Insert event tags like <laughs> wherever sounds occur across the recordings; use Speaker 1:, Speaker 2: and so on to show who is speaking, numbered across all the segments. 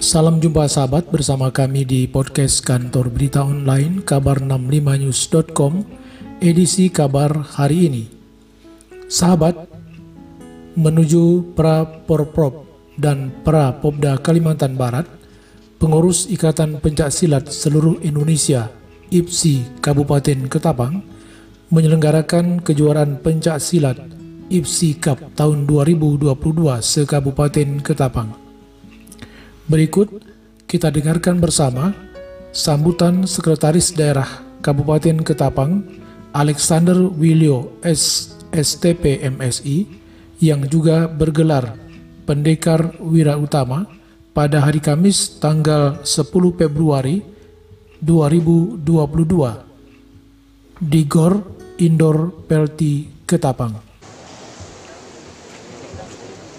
Speaker 1: Salam jumpa sahabat bersama kami di podcast kantor berita online kabar65news.com edisi kabar hari ini. Sahabat, menuju pra Porprov dan pra Popda Kalimantan Barat, pengurus Ikatan Pencak Silat seluruh Indonesia IPSI Kabupaten Ketapang menyelenggarakan kejuaraan pencak silat IPSI Cup tahun 2022 se-Kabupaten Ketapang. Berikut kita dengarkan bersama sambutan Sekretaris Daerah Kabupaten Ketapang Alexander Wilio. STP MSI yang juga bergelar Pendekar Wira Utama pada hari Kamis tanggal 10 Februari 2022 di GOR Indoor Pelti Ketapang.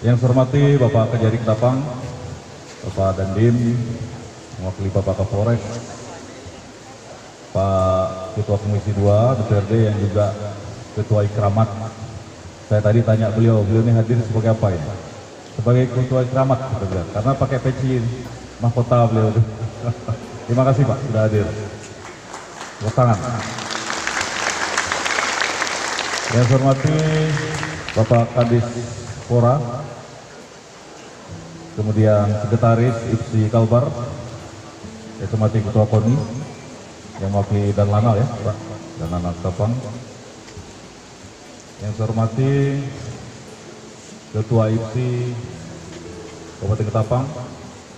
Speaker 2: Yang saya hormati Bapak Kejari Ketapang, Bapak Dandim, mewakili Bapak Kapolres, Pak Ketua Komisi 2 DPRD yang juga Ketua Ikramat. Saya tadi tanya beliau, beliau ini hadir sebagai apa ya? Sebagai Ketua Ikramat, karena pakai peci mahkota beliau. <laughs> Terima kasih Pak sudah hadir. Tepuk tangan. Yang hormati Bapak Kadis Pora, kemudian sekretaris IPSI Kalbar, yang hormati Ketua KONI, yang mewakili dan Lanal ya, Pak, dan Lanal Ketapang. Yang saya hormati Ketua IPSI Kabupaten Ketapang,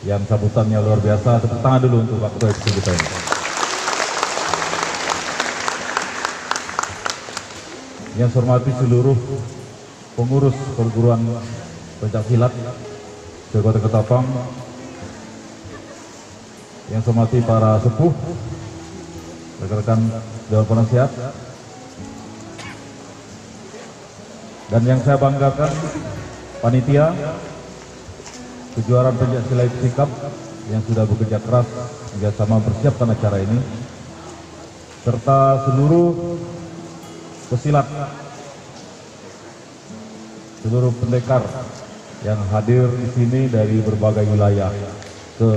Speaker 2: yang sambutannya luar biasa. Tepuk tangan dulu untuk Pak Ketua IPSI kita ini. Yang saya hormati seluruh pengurus perguruan pencak Kota Ketapang yang hormati para sepuh rekan-rekan Dewan Penasihat dan yang saya banggakan panitia kejuaraan pencak silat sikap yang sudah bekerja keras hingga sama persiapkan acara ini serta seluruh pesilat seluruh pendekar yang hadir di sini dari berbagai wilayah ke,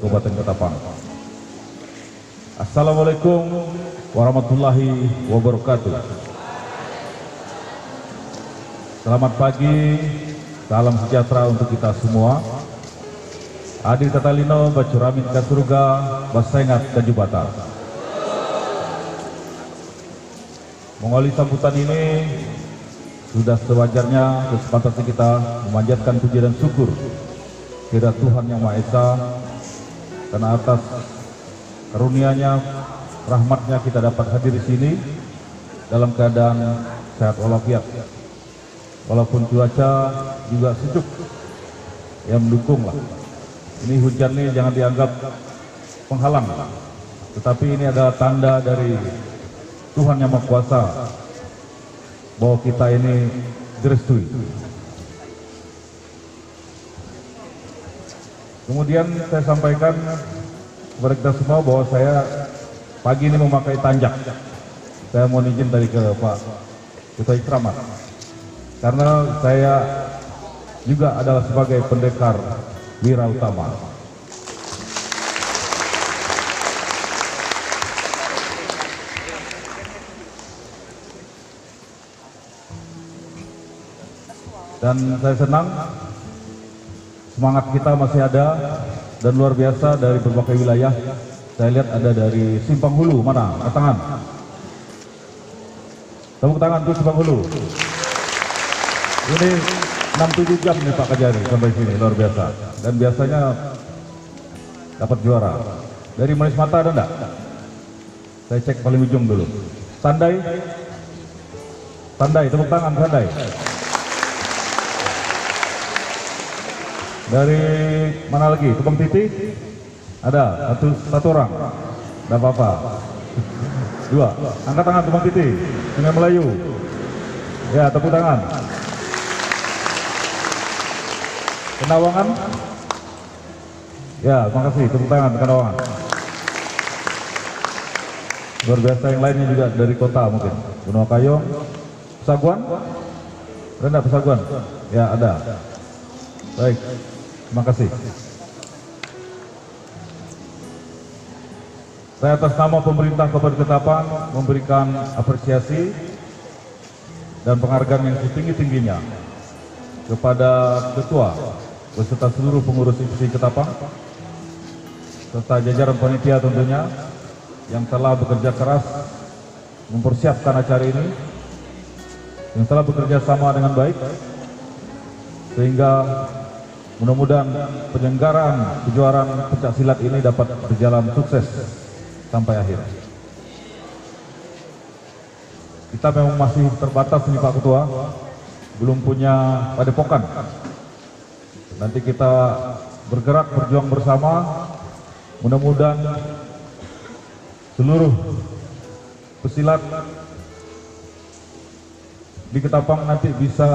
Speaker 2: Kabupaten Ketapang. Assalamualaikum warahmatullahi wabarakatuh. Selamat pagi, salam sejahtera untuk kita semua. Adi Tatalino, Bacuramin Kasurga, Basengat, dan Jubata. Mengawali sambutan ini, sudah sewajarnya kesempatan kita memanjatkan puji dan syukur kepada Tuhan Yang Maha Esa karena atas karunia-Nya, rahmatnya kita dapat hadir di sini dalam keadaan sehat walafiat. Walaupun cuaca juga sejuk yang mendukung lah. Ini hujan ini jangan dianggap penghalang, tetapi ini adalah tanda dari Tuhan Yang Maha Kuasa bahwa kita ini direstui. Kemudian saya sampaikan kepada kita semua bahwa saya pagi ini memakai tanjak. Saya mohon izin tadi ke Pak Ketua Ikramat. Karena saya juga adalah sebagai pendekar wira utama. Dan saya senang semangat kita masih ada dan luar biasa dari berbagai wilayah. Saya lihat ada dari Simpang Hulu mana? Tepuk tangan. Tepuk tangan untuk Simpang Hulu. Ini 6-7 jam nih Pak Kajari sampai sini luar biasa. Dan biasanya dapat juara. Dari Manis Mata ada enggak? saya cek paling ujung dulu. Sandai? Sandai, tepuk tangan Sandai Dari mana lagi? Tukang Titi? Ada satu satu orang. Tidak apa-apa. <laughs> Dua. Angkat tangan Tukang Titi. Sungai Melayu. Ya, tepuk tangan. Kenawangan? Ya, terima kasih. Tepuk tangan Kenawangan. Luar biasa yang lainnya juga dari kota mungkin. Benua Kayong. Pesaguan? Rendah Pesaguan? Ya, ada. Baik. Terima kasih. Saya atas nama pemerintah Kabupaten Ketapang memberikan apresiasi dan penghargaan yang setinggi-tingginya kepada Ketua beserta seluruh pengurus IPSI Ketapang serta jajaran panitia tentunya yang telah bekerja keras mempersiapkan acara ini yang telah bekerja sama dengan baik sehingga mudah-mudahan penyelenggaraan kejuaraan pencak silat ini dapat berjalan sukses sampai akhir. Kita memang masih terbatas nih Pak Ketua, belum punya padepokan. Nanti kita bergerak berjuang bersama, mudah-mudahan seluruh pesilat di Ketapang nanti bisa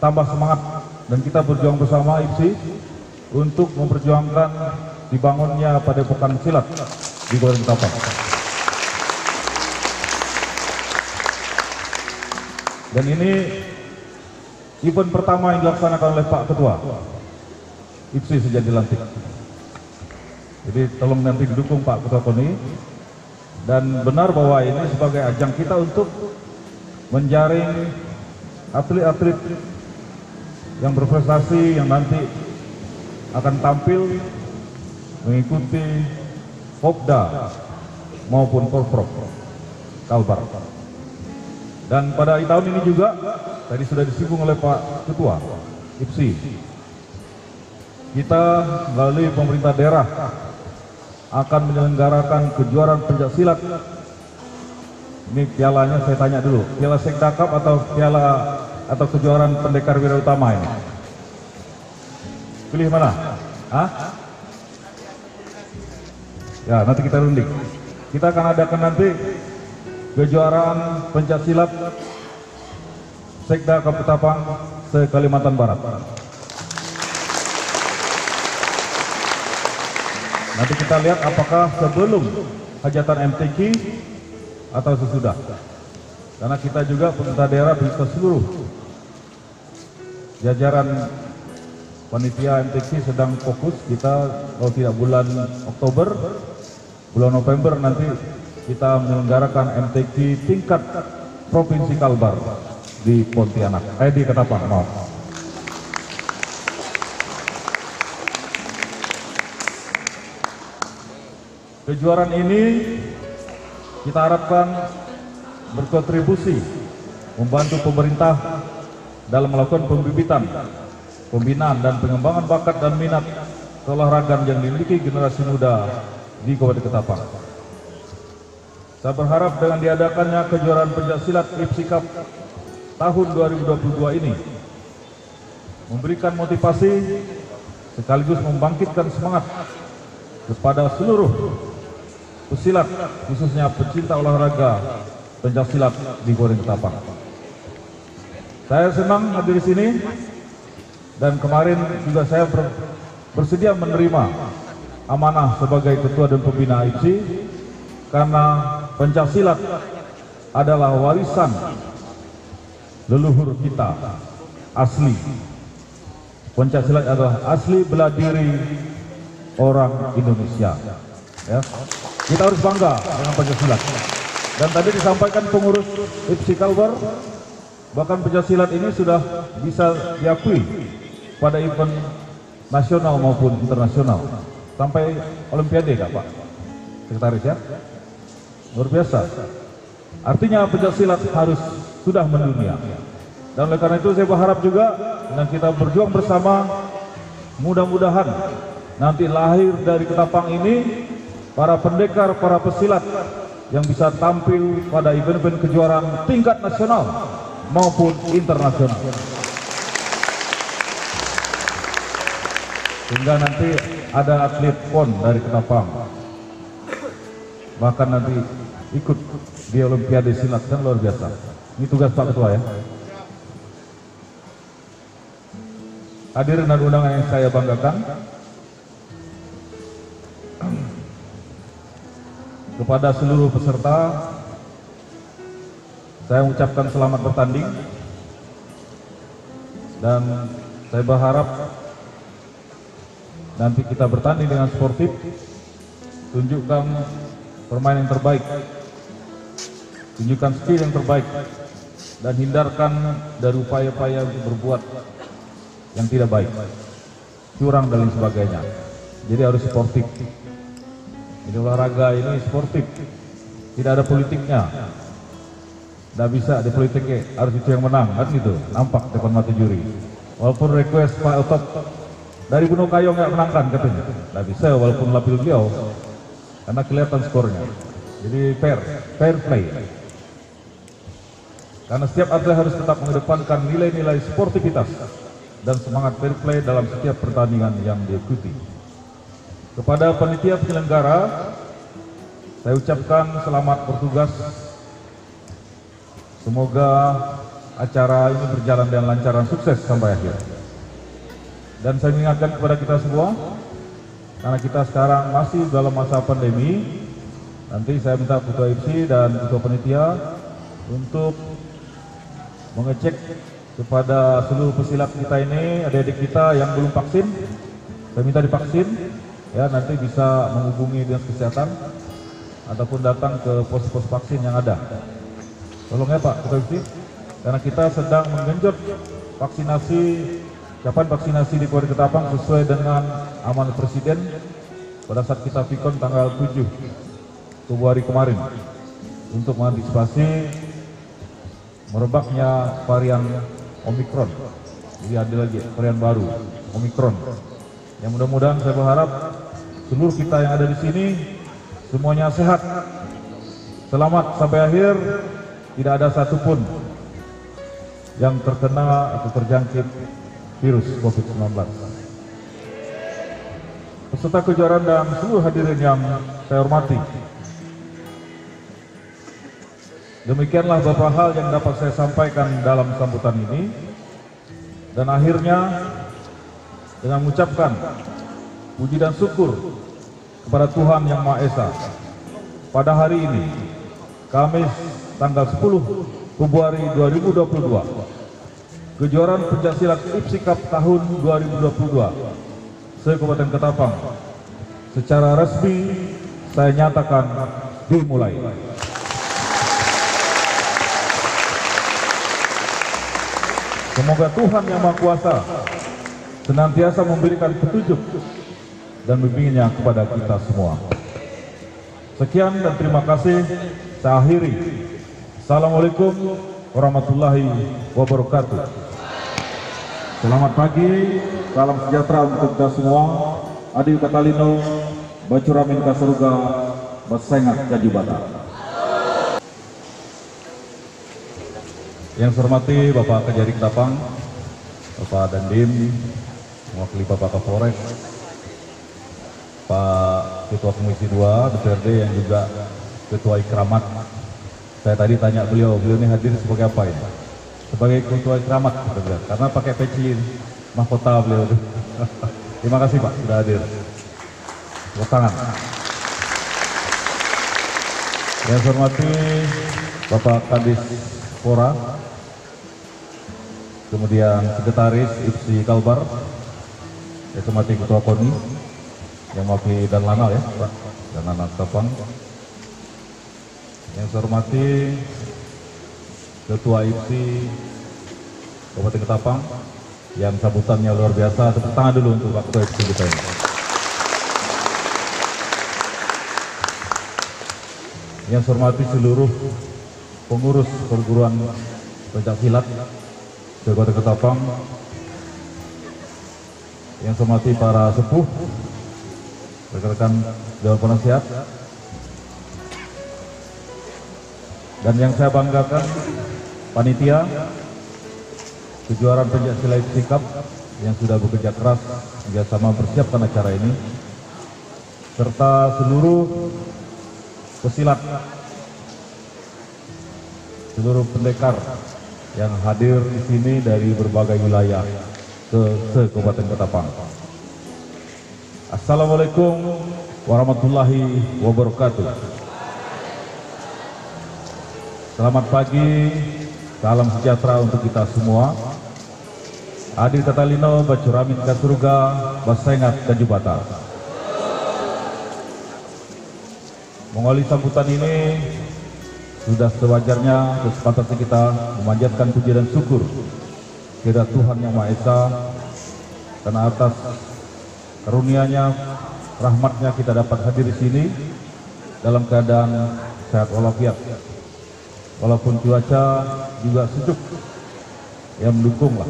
Speaker 2: tambah semangat dan kita berjuang bersama IPSI untuk memperjuangkan dibangunnya padepokan silat di Kabupaten Ketapang. Dan ini event pertama yang dilaksanakan oleh Pak Ketua IPSI sejak dilantik. Jadi tolong nanti didukung Pak Ketua Koni dan benar bahwa ini sebagai ajang kita untuk menjaring atlet-atlet yang berprestasi yang nanti akan tampil mengikuti Popda maupun Korprov Kalbar. Dan pada tahun ini juga tadi sudah disinggung oleh Pak Ketua IPSI. Kita melalui pemerintah daerah akan menyelenggarakan kejuaraan pencak silat. Ini pialanya saya tanya dulu, piala Sekda Cup atau piala atau kejuaraan pendekar wira utama ini? Pilih mana? Hah? Ya, nanti kita runding. Kita akan adakan nanti kejuaraan pencak silat Sekda Kaputapang se Kalimantan Barat. Nanti kita lihat apakah sebelum hajatan MTQ atau sesudah. Karena kita juga pemerintah daerah bisa seluruh jajaran panitia MTQ sedang fokus kita kalau tidak bulan Oktober, bulan November nanti kita menyelenggarakan MTQ tingkat Provinsi Kalbar di Pontianak, eh di Ketapang, maaf. Kejuaraan ini kita harapkan berkontribusi membantu pemerintah dalam melakukan pembibitan, pembinaan dan pengembangan bakat dan minat keolahragaan yang dimiliki generasi muda di Kabupaten Ketapang. Saya berharap dengan diadakannya kejuaraan pencaksilat IPSI Cup tahun 2022 ini memberikan motivasi sekaligus membangkitkan semangat kepada seluruh pesilat khususnya pecinta olahraga pencaksilat di Goreng Ketapang. Saya senang hadir di sini dan kemarin juga saya ber, bersedia menerima amanah sebagai ketua dan pembina IPSI karena pencaksilat adalah warisan leluhur kita asli. Pencaksilat adalah asli bela diri orang Indonesia. Ya. Kita harus bangga dengan Pancasila. Dan tadi disampaikan pengurus IPSI Kalbar, bahkan Pancasila ini sudah bisa diakui pada event nasional maupun internasional. Sampai Olimpiade Kak Pak? Sekretaris ya? Luar biasa. Artinya Pancasila harus sudah mendunia. Dan oleh karena itu saya berharap juga dengan kita berjuang bersama, mudah-mudahan nanti lahir dari Ketapang ini para pendekar, para pesilat yang bisa tampil pada event-event kejuaraan tingkat nasional maupun internasional. Sehingga nanti ada atlet pon dari Ketapang. Bahkan nanti ikut di Olimpiade silat kan luar biasa. Ini tugas Pak Ketua ya. Hadirin dan undangan yang saya banggakan, kepada seluruh peserta, saya mengucapkan selamat bertanding dan saya berharap nanti kita bertanding dengan sportif, tunjukkan permain yang terbaik, tunjukkan skill yang terbaik, dan hindarkan dari upaya-upaya berbuat yang tidak baik, curang dan lain sebagainya. Jadi harus sportif. Ini olahraga ini sportif, tidak ada politiknya. Tidak bisa di politiknya, harus itu yang menang, kan gitu, nampak depan mata juri. Walaupun request Pak Otot dari Gunung Kayong nggak menangkan katanya, tidak bisa walaupun lapil beliau, karena kelihatan skornya. Jadi fair, fair play. Karena setiap atlet harus tetap mengedepankan nilai-nilai sportivitas dan semangat fair play dalam setiap pertandingan yang diikuti. Kepada panitia penyelenggara, saya ucapkan selamat bertugas. Semoga acara ini berjalan dengan lancar dan sukses sampai akhir. Dan saya mengingatkan kepada kita semua, karena kita sekarang masih dalam masa pandemi, nanti saya minta ketua IPSI dan ketua panitia untuk mengecek kepada seluruh pesilat kita ini, adik-adik kita yang belum vaksin, saya minta divaksin, ya nanti bisa menghubungi dinas kesehatan ataupun datang ke pos-pos vaksin yang ada. Tolong ya Pak, Ketua karena kita sedang menggenjot vaksinasi, kapan vaksinasi di Kori Ketapang sesuai dengan amanat Presiden pada saat kita pikon tanggal 7 Februari kemarin untuk mengantisipasi merebaknya varian Omikron. Jadi ada lagi varian baru, Omikron. Yang mudah-mudahan saya berharap seluruh kita yang ada di sini semuanya sehat, selamat sampai akhir, tidak ada satupun yang terkena atau terjangkit virus COVID-19. Peserta kejuaraan dan seluruh hadirin yang saya hormati, Demikianlah beberapa hal yang dapat saya sampaikan dalam sambutan ini. Dan akhirnya dengan mengucapkan puji dan syukur kepada Tuhan Yang Maha Esa. Pada hari ini, Kamis tanggal 10 Februari 2022, kejuaraan pencaksilat IPSI Cup tahun 2022 se-Kabupaten Ketapang secara resmi saya nyatakan dimulai. Semoga Tuhan Yang Maha Kuasa senantiasa memberikan petunjuk dan bimbingannya kepada kita semua. Sekian dan terima kasih. Saya akhiri. Assalamualaikum warahmatullahi wabarakatuh. Selamat pagi, salam sejahtera untuk kita semua. Adil Katalino, Bacuramin Kasaruga, Basengat Kajibata. Yang saya hormati Bapak Kejari Ketapang, Bapak Dandim, mewakili Bapak Kapolres, Pak Ketua Komisi 2 DPRD yang juga Ketua Ikramat. Saya tadi tanya beliau, beliau ini hadir sebagai apa ya? Sebagai Ketua Ikramat, karena pakai peci mahkota beliau. <laughs> Terima kasih Pak sudah hadir. Tepuk tangan. Yang saya hormati Bapak Kadis Pora, kemudian Sekretaris IPSI Kalbar, yang hormati Ketua KONI, yang mewakili dan Lanal ya Pak, dan Lanal Ketapang. Yang saya hormati Ketua IPSI Kabupaten Ketapang, yang sambutannya luar biasa. Tepuk tangan dulu untuk Pak Ketua IPSI kita ini. Yang saya hormati seluruh pengurus perguruan pencak silat Kabupaten Ketapang, yang saya hormati para sepuh, rekan-rekan Dewan Penasihat, dan yang saya banggakan panitia kejuaraan pencak silat sikap yang sudah bekerja keras hingga sama mempersiapkan acara ini serta seluruh pesilat seluruh pendekar yang hadir di sini dari berbagai wilayah ke se-Kabupaten Ketapang. Assalamualaikum warahmatullahi wabarakatuh. Selamat pagi, salam sejahtera untuk kita semua. Adil Katalino, Bacuramin Kasuruga, Basengat, dan Jubata. Mengawali sambutan ini sudah sewajarnya kesempatan kita memanjatkan puji dan syukur kepada Tuhan Yang Maha Esa karena atas karunia-Nya, rahmatnya kita dapat hadir di sini dalam keadaan sehat walafiat. Walaupun cuaca juga sejuk, yang mendukung lah.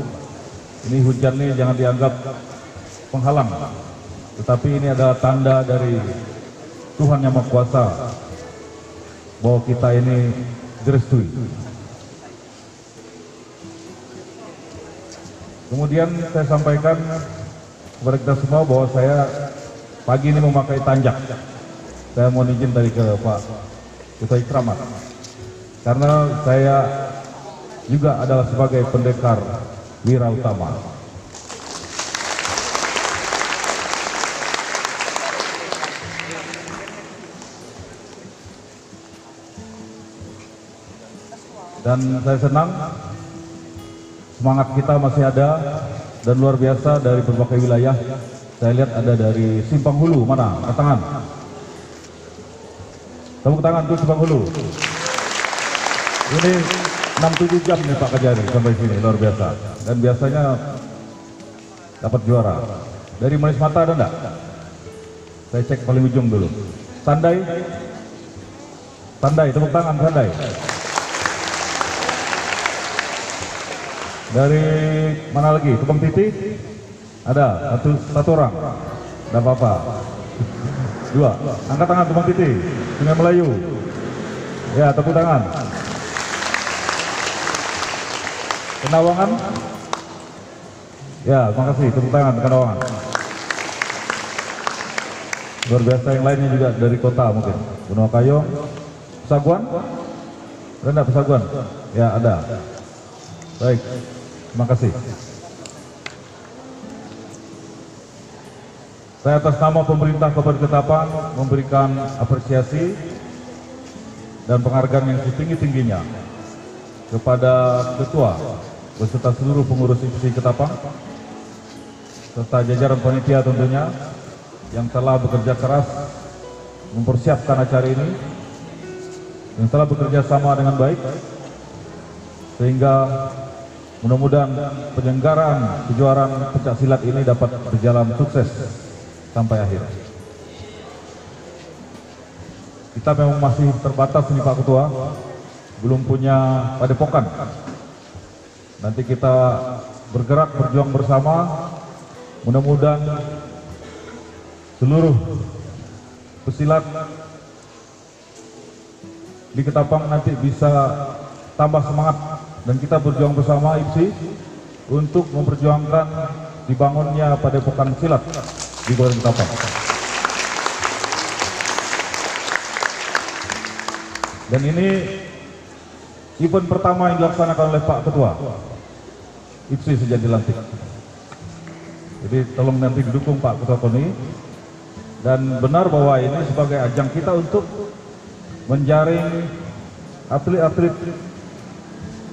Speaker 2: Ini hujan ini jangan dianggap penghalang, tetapi ini adalah tanda dari Tuhan yang Maha Kuasa bahwa kita ini direstui. Kemudian saya sampaikan kepada kita semua bahwa saya pagi ini memakai tanjak. Saya mau izin dari ke Pak Ketua Ikramat. Karena saya juga adalah sebagai pendekar wira utama. Dan saya senang semangat kita masih ada dan luar biasa dari berbagai wilayah. Saya lihat ada dari Simpang Hulu, mana? Tangan. Tepuk tangan tuh Simpang Hulu. Ini 6-7 jam nih Pak Kajari sampai sini, luar biasa. Dan biasanya dapat juara. Dari Manis Mata ada enggak? Saya cek paling ujung dulu. Sandai. Sandai, tepuk tangan Sandai. Dari mana lagi? Tukang Titi? Ada satu satu orang. Tidak apa-apa. Dua. Angkat tangan Tukang Titi. Sungai Melayu. Ya, tepuk tangan. Kenawangan? Ya, terima kasih. Tepuk tangan Kenawangan. Luar biasa yang lainnya juga dari kota mungkin. Gunung Kayong. Pesaguan? Ada Pesaguan? Ya, ada. Baik. Terima kasih. Saya atas nama pemerintah Kabupaten Ketapang memberikan apresiasi dan penghargaan yang setinggi-tingginya kepada Ketua beserta seluruh pengurus IPC Ketapang serta jajaran panitia tentunya yang telah bekerja keras mempersiapkan acara ini yang telah bekerja sama dengan baik sehingga Mudah-mudahan penyelenggaraan kejuaraan pencak silat ini dapat berjalan sukses sampai akhir. Kita memang masih terbatas nih Pak Ketua, belum punya padepokan. Nanti kita bergerak berjuang bersama, mudah-mudahan seluruh pesilat di Ketapang nanti bisa tambah semangat dan kita berjuang bersama IPSI untuk memperjuangkan dibangunnya padepokan silat di Kabupaten Ketapang. Dan ini event pertama yang dilaksanakan oleh Pak Ketua IPSI sejak dilantik. Jadi tolong nanti didukung Pak Ketua Tony dan benar bahwa ini sebagai ajang kita untuk menjaring atlet-atlet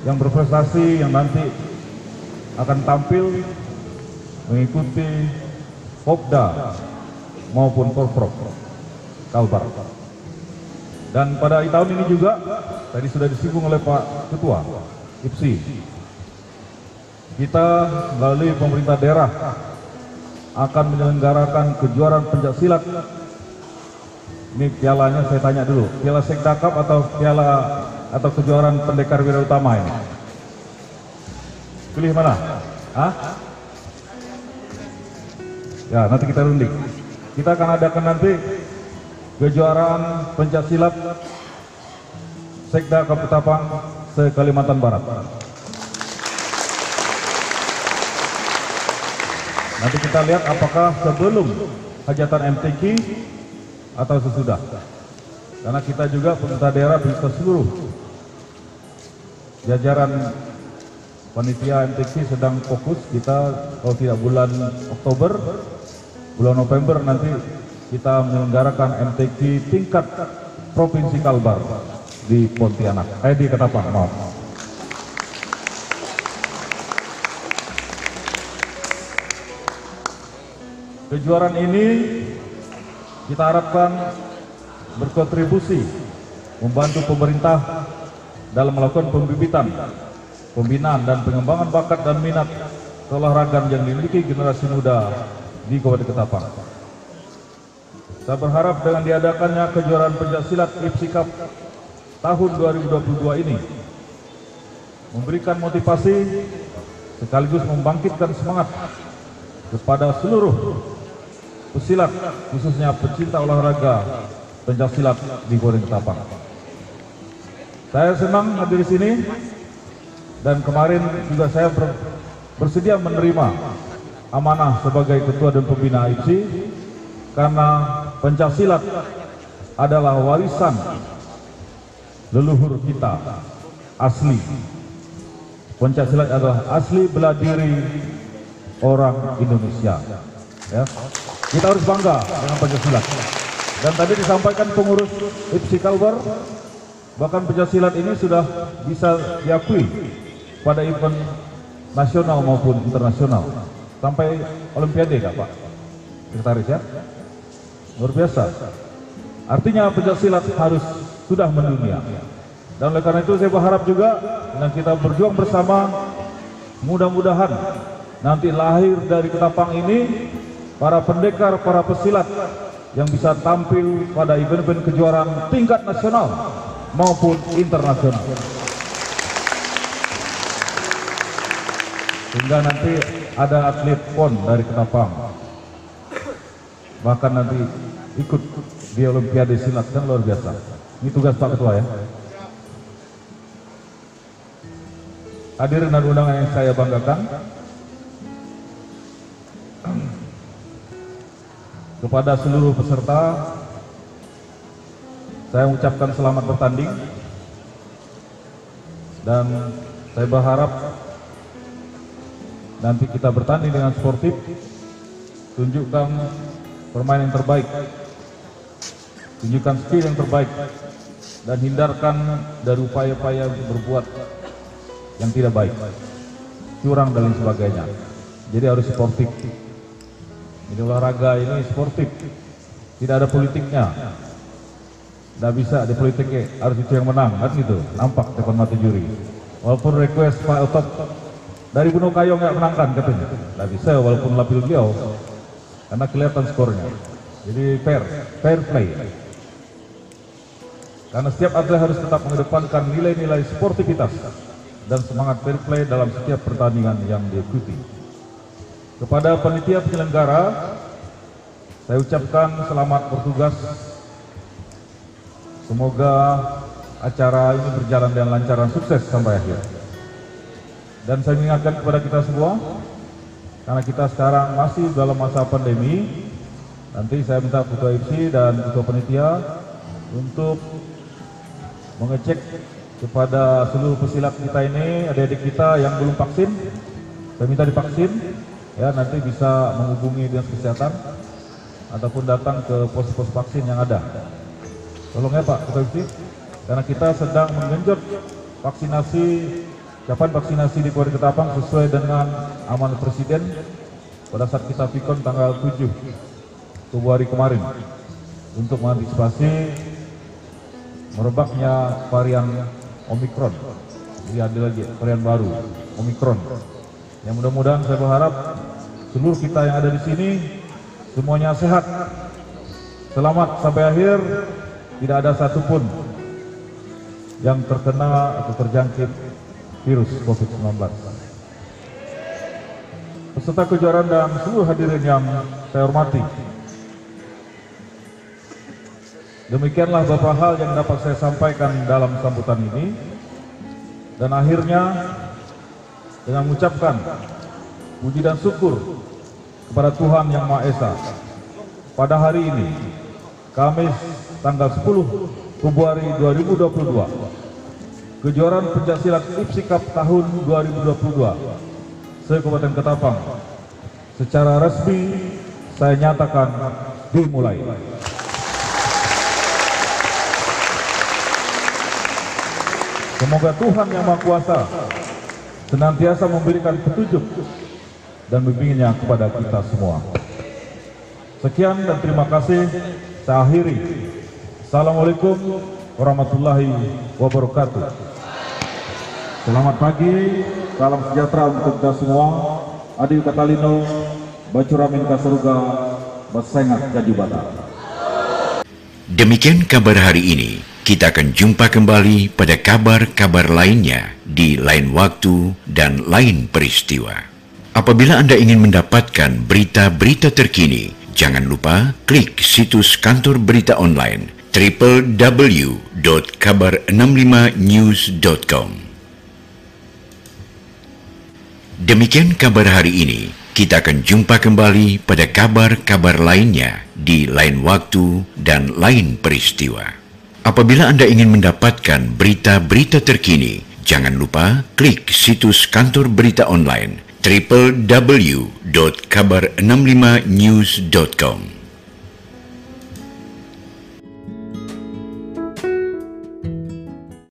Speaker 2: yang berprestasi yang nanti akan tampil mengikuti Popda maupun Polprov Kalbar. Dan pada tahun ini juga tadi sudah disinggung oleh Pak Ketua IPSI. Kita melalui pemerintah daerah akan menyelenggarakan kejuaraan pencak silat. Ini pialanya saya tanya dulu, piala Sekda Cup atau piala atau kejuaraan pendekar wira utama ini? Pilih mana? Hah? Ya, nanti kita runding. Kita akan adakan nanti kejuaraan pencak silat Sekda Kaputapang se Kalimantan Barat. Nanti kita lihat apakah sebelum hajatan MTQ atau sesudah. Karena kita juga pemerintah daerah bisa seluruh jajaran panitia MTQ sedang fokus kita kalau tidak bulan Oktober, bulan November nanti kita menyelenggarakan MTQ tingkat Provinsi Kalbar di Pontianak, eh di Ketapang, maaf. Kejuaraan ini kita harapkan berkontribusi membantu pemerintah dalam melakukan pembibitan, pembinaan dan pengembangan bakat dan minat keolahragaan yang dimiliki generasi muda di Kabupaten Ketapang. Saya berharap dengan diadakannya kejuaraan pencaksilat IPSI Cup tahun 2022 ini memberikan motivasi sekaligus membangkitkan semangat kepada seluruh pesilat khususnya pecinta olahraga pencaksilat di Goreng Ketapang. Saya senang hadir di sini dan kemarin juga saya ber, bersedia menerima amanah sebagai ketua dan pembina IPSI karena pencaksilat adalah warisan leluhur kita asli. Pencaksilat adalah asli bela diri orang Indonesia. Ya. Kita harus bangga dengan pencaksilat. Dan tadi disampaikan pengurus IPSI Kalbar, bahkan pencaksilat ini sudah bisa diakui pada event nasional maupun internasional. Sampai Olimpiade Kak Pak? Sekretaris ya? Luar biasa. Artinya pencaksilat harus sudah mendunia. Dan oleh karena itu saya berharap juga dengan kita berjuang bersama, mudah-mudahan nanti lahir dari ketapang ini para pendekar, para pesilat yang bisa tampil pada event-event kejuaraan tingkat nasional maupun internasional. Sehingga nanti ada atlet pon dari Ketapang. Bahkan nanti ikut di Olimpiade silat kan luar biasa. Ini tugas Pak Ketua ya. Hadirin dan undangan yang saya banggakan, <clears throat> kepada seluruh peserta, saya mengucapkan selamat bertanding dan saya berharap nanti kita bertanding dengan sportif, tunjukkan permainan yang terbaik, tunjukkan skill yang terbaik, dan hindarkan dari upaya-upaya berbuat yang tidak baik, curang dan lain sebagainya. Jadi harus sportif. Ini olahraga ini sportif, tidak ada politiknya. Tidak bisa di politiknya, harus itu yang menang, kan gitu. Nampak depan mata juri. Walaupun request Pak Otot dari Gunung Kayong nggak menangkan katanya. Tidak bisa walaupun lapil beliau, karena kelihatan skornya. Jadi fair, fair play. Karena setiap atlet harus tetap mengedepankan nilai-nilai sportivitas dan semangat fair play dalam setiap pertandingan yang diikuti. Kepada panitia penyelenggara, saya ucapkan selamat bertugas. Semoga acara ini berjalan dengan lancar dan sukses sampai akhir. Dan saya mengingatkan kepada kita semua, karena kita sekarang masih dalam masa pandemi, nanti saya minta ketua IPSI dan ketua panitia untuk mengecek kepada seluruh pesilat kita ini, adik-adik kita yang belum vaksin, saya minta divaksin, ya nanti bisa menghubungi dinas kesehatan ataupun datang ke pos-pos vaksin yang ada. Tolong ya Pak Ketua IPSI, karena kita sedang menggenjot vaksinasi, kapan vaksinasi di Polri Ketapang sesuai dengan amanat Presiden pada saat kita pikon tanggal 7 Februari kemarin untuk mengantisipasi merebaknya varian Omikron. Jadi ada lagi varian baru, Omikron. Yang mudah-mudahan saya berharap seluruh kita yang ada di sini semuanya sehat, selamat sampai akhir, tidak ada satupun yang terkena atau terjangkit virus COVID-19. Peserta kejuaraan dan seluruh hadirin yang saya hormati, Demikianlah beberapa hal yang dapat saya sampaikan dalam sambutan ini. Dan akhirnya dengan mengucapkan puji dan syukur kepada Tuhan Yang Maha Esa. Pada hari ini, Kamis tanggal 10 Februari 2022, kejuaraan pencaksilat IPSI Cup tahun 2022 Kabupaten Ketapang secara resmi saya nyatakan dimulai. Semoga Tuhan Yang Maha Kuasa senantiasa memberikan petunjuk dan bimbingannya kepada kita semua. Sekian dan terima kasih. Saya akhiri. Assalamualaikum warahmatullahi wabarakatuh. Selamat pagi, salam sejahtera untuk kita semua. Adi Katalino, Bacuramin Kasaruga, Basengat Jajibata.
Speaker 3: Demikian kabar hari ini. Kita akan jumpa kembali pada kabar-kabar lainnya di lain waktu dan lain peristiwa. Apabila Anda ingin mendapatkan berita-berita terkini, jangan lupa klik situs kantor berita online www.kabar65news.com. Demikian kabar hari ini. Kita akan jumpa kembali pada kabar-kabar lainnya di lain waktu dan lain peristiwa. Apabila Anda ingin mendapatkan berita-berita terkini, jangan lupa klik situs kantor berita online www.kabar65news.com.